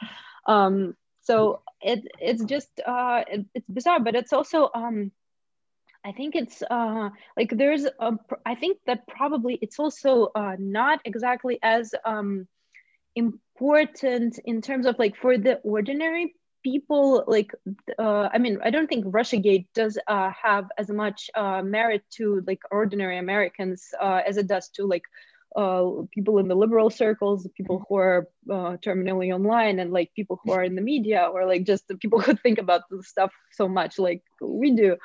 um, so it it's just uh, it, it's bizarre, but it's also um, I think it's uh, like there's a, I think that probably it's also uh, not exactly as um, important in terms of like for the ordinary people like uh, i mean i don't think russiagate does uh, have as much uh, merit to like ordinary americans uh, as it does to like uh, people in the liberal circles people who are uh, terminally online and like people who are in the media or like just the people who think about the stuff so much like we do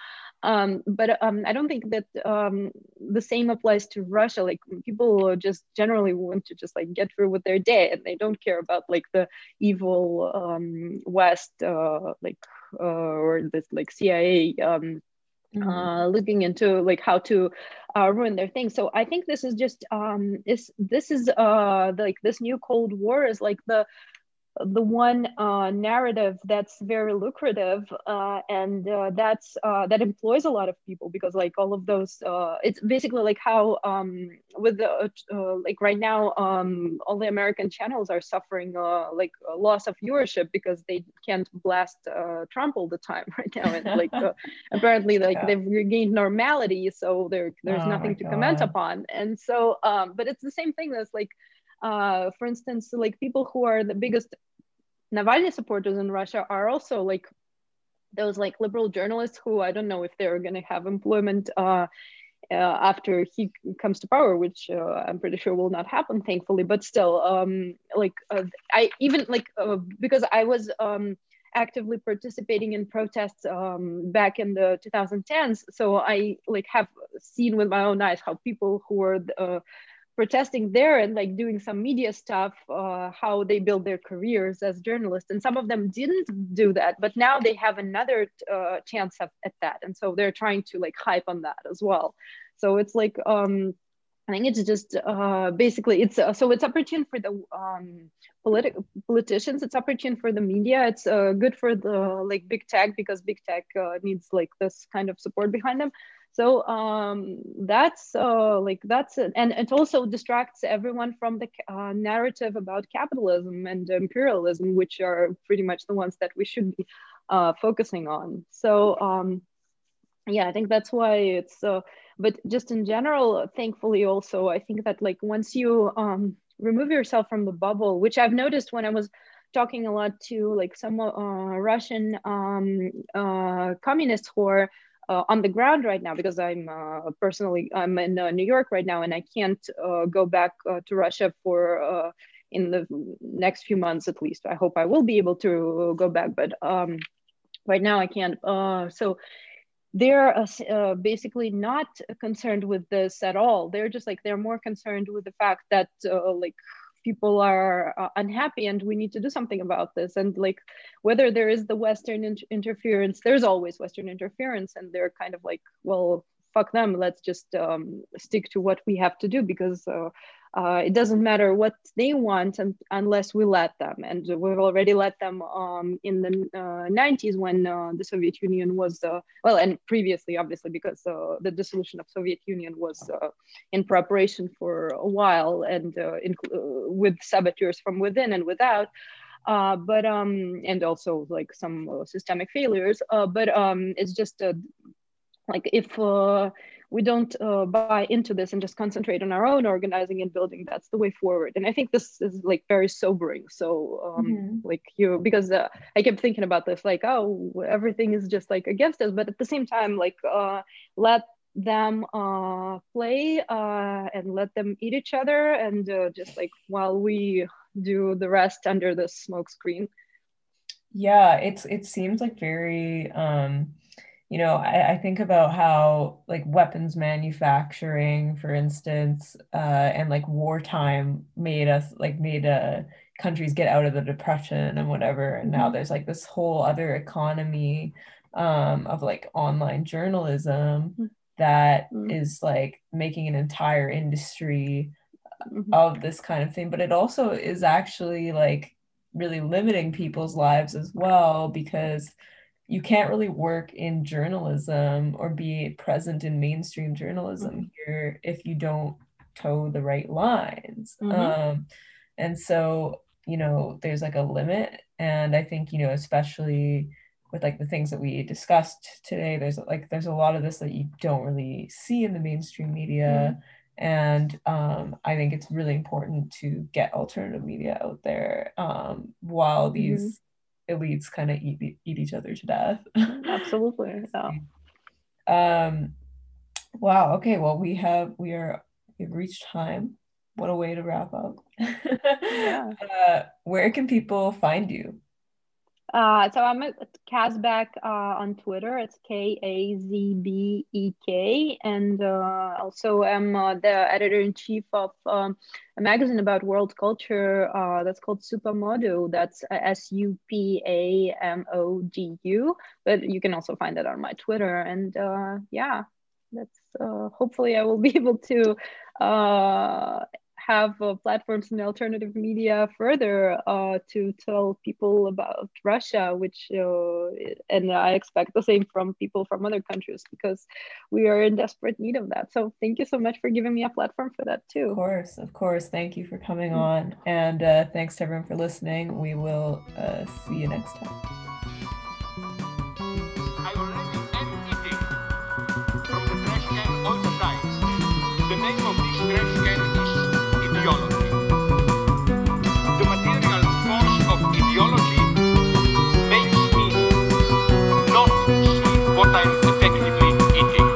um, but um, I don't think that um, the same applies to Russia. Like people just generally want to just like get through with their day, and they don't care about like the evil um, West, uh, like uh, or this like CIA. Um, mm-hmm. Uh, looking into like how to uh, ruin their thing. So I think this is just um, is this is uh, like this new Cold War is like the the one uh, narrative that's very lucrative uh, and uh, that's uh, that employs a lot of people because like all of those uh, it's basically like how um, with the uh, like right now um, all the American channels are suffering like a loss of viewership because they can't blast Trump all the time right now and like apparently like yeah. they've regained normality so there there's oh nothing to God. comment upon and so um, but it's the same thing as like uh, for instance, like people who are the biggest Navalny supporters in Russia are also like those like liberal journalists who I don't know if they're going to have employment uh, uh, after he comes to power, which uh, I'm pretty sure will not happen, thankfully. But still, um, like uh, I even like uh, because I was um, actively participating in protests um, back in the 2010s, so I like have seen with my own eyes how people who were uh, protesting there and like doing some media stuff uh, how they build their careers as journalists and some of them didn't do that but now they have another uh, chance at, at that and so they're trying to like hype on that as well so it's like um, I think it's just uh, basically it's uh, so it's opportune for the um, politi- politicians. It's opportune for the media. It's uh, good for the like big tech because big tech uh, needs like this kind of support behind them so um, that's uh, like that's it. and it also distracts everyone from the uh, narrative about capitalism and imperialism which are pretty much the ones that we should be uh, focusing on so um, yeah i think that's why it's uh, but just in general thankfully also i think that like once you um, remove yourself from the bubble which i've noticed when i was talking a lot to like some uh, russian um, uh, communists who are uh, on the ground right now because I'm uh, personally I'm in uh, New York right now and I can't uh, go back uh, to Russia for uh, in the next few months at least. I hope I will be able to go back, but um, right now I can't. so they're basically not concerned with this at all. They're just like they're more concerned with the fact that like people are uh, unhappy and we need to do something about this. And like whether there is the western in- interference there's always western interference and they're kind of like well fuck them let's just um, stick to what we have to do because uh, uh, it doesn't matter what they want and, unless we let them. And we've already let them um, in the uh, 90s when uh, the Soviet Union was, uh, well, and previously, obviously, because uh, the dissolution of Soviet Union was uh, in preparation for a while and in, with saboteurs from within and without. but um, and also like some systemic failures. but um, it's just like if we don't uh, buy into this and just concentrate on our own organizing and building. That's the way forward. And i think this is like very sobering. So um, mm-hmm. like you because uh, i kept thinking about this like oh everything is just like against us. But at the same time like uh, let them uh, play uh, and let them eat each other and uh, just like while we do the rest under the smoke screen. Yeah it's it seems like very um you know I, I, think about how like weapons manufacturing for instance uh, and like wartime made us like made uh, countries get out of the depression and whatever and now mm-hmm. there's like this whole other economy um, of like online journalism mm-hmm. that mm-hmm. is like making an entire industry mm-hmm. of this kind of thing but it also is actually like really limiting people's lives as well because you can't really work in journalism or be present in mainstream journalism mm-hmm. here if you don't toe the right lines mm-hmm. um, and so you know there's like a limit and i think you know especially with like the things that we discussed today there's like there's a lot of this that you don't really see in the mainstream media mm-hmm. and um, i think it's really important to get alternative media out there um, while these mm-hmm elites kind of eat eat each other to death. Absolutely. Yeah. Um wow, okay, well we have we are we've reached time. What a way to wrap up. yeah. Uh, where can people find you? Uh, so I'm at Kazbek uh, on Twitter. It's K A Z B E K, and uh, also I'm uh, the editor in chief of um, a magazine about world culture uh, that's called Supamodu. That's S U P A M O D U. But you can also find that on my Twitter. And uh, yeah, that's hopefully I will be able to have uh, platforms in alternative media further uh, to tell people about Russia, which uh, and I expect the same from people from other countries because we are in desperate need of that. So thank you so much for giving me a platform for that too. Of course, of course. Thank you for coming mm. on, and uh, thanks to everyone for listening. We will uh, see you next time. The material force of ideology makes me not see what I'm effectively eating.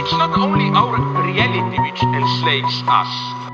It's not only our reality which enslaves us.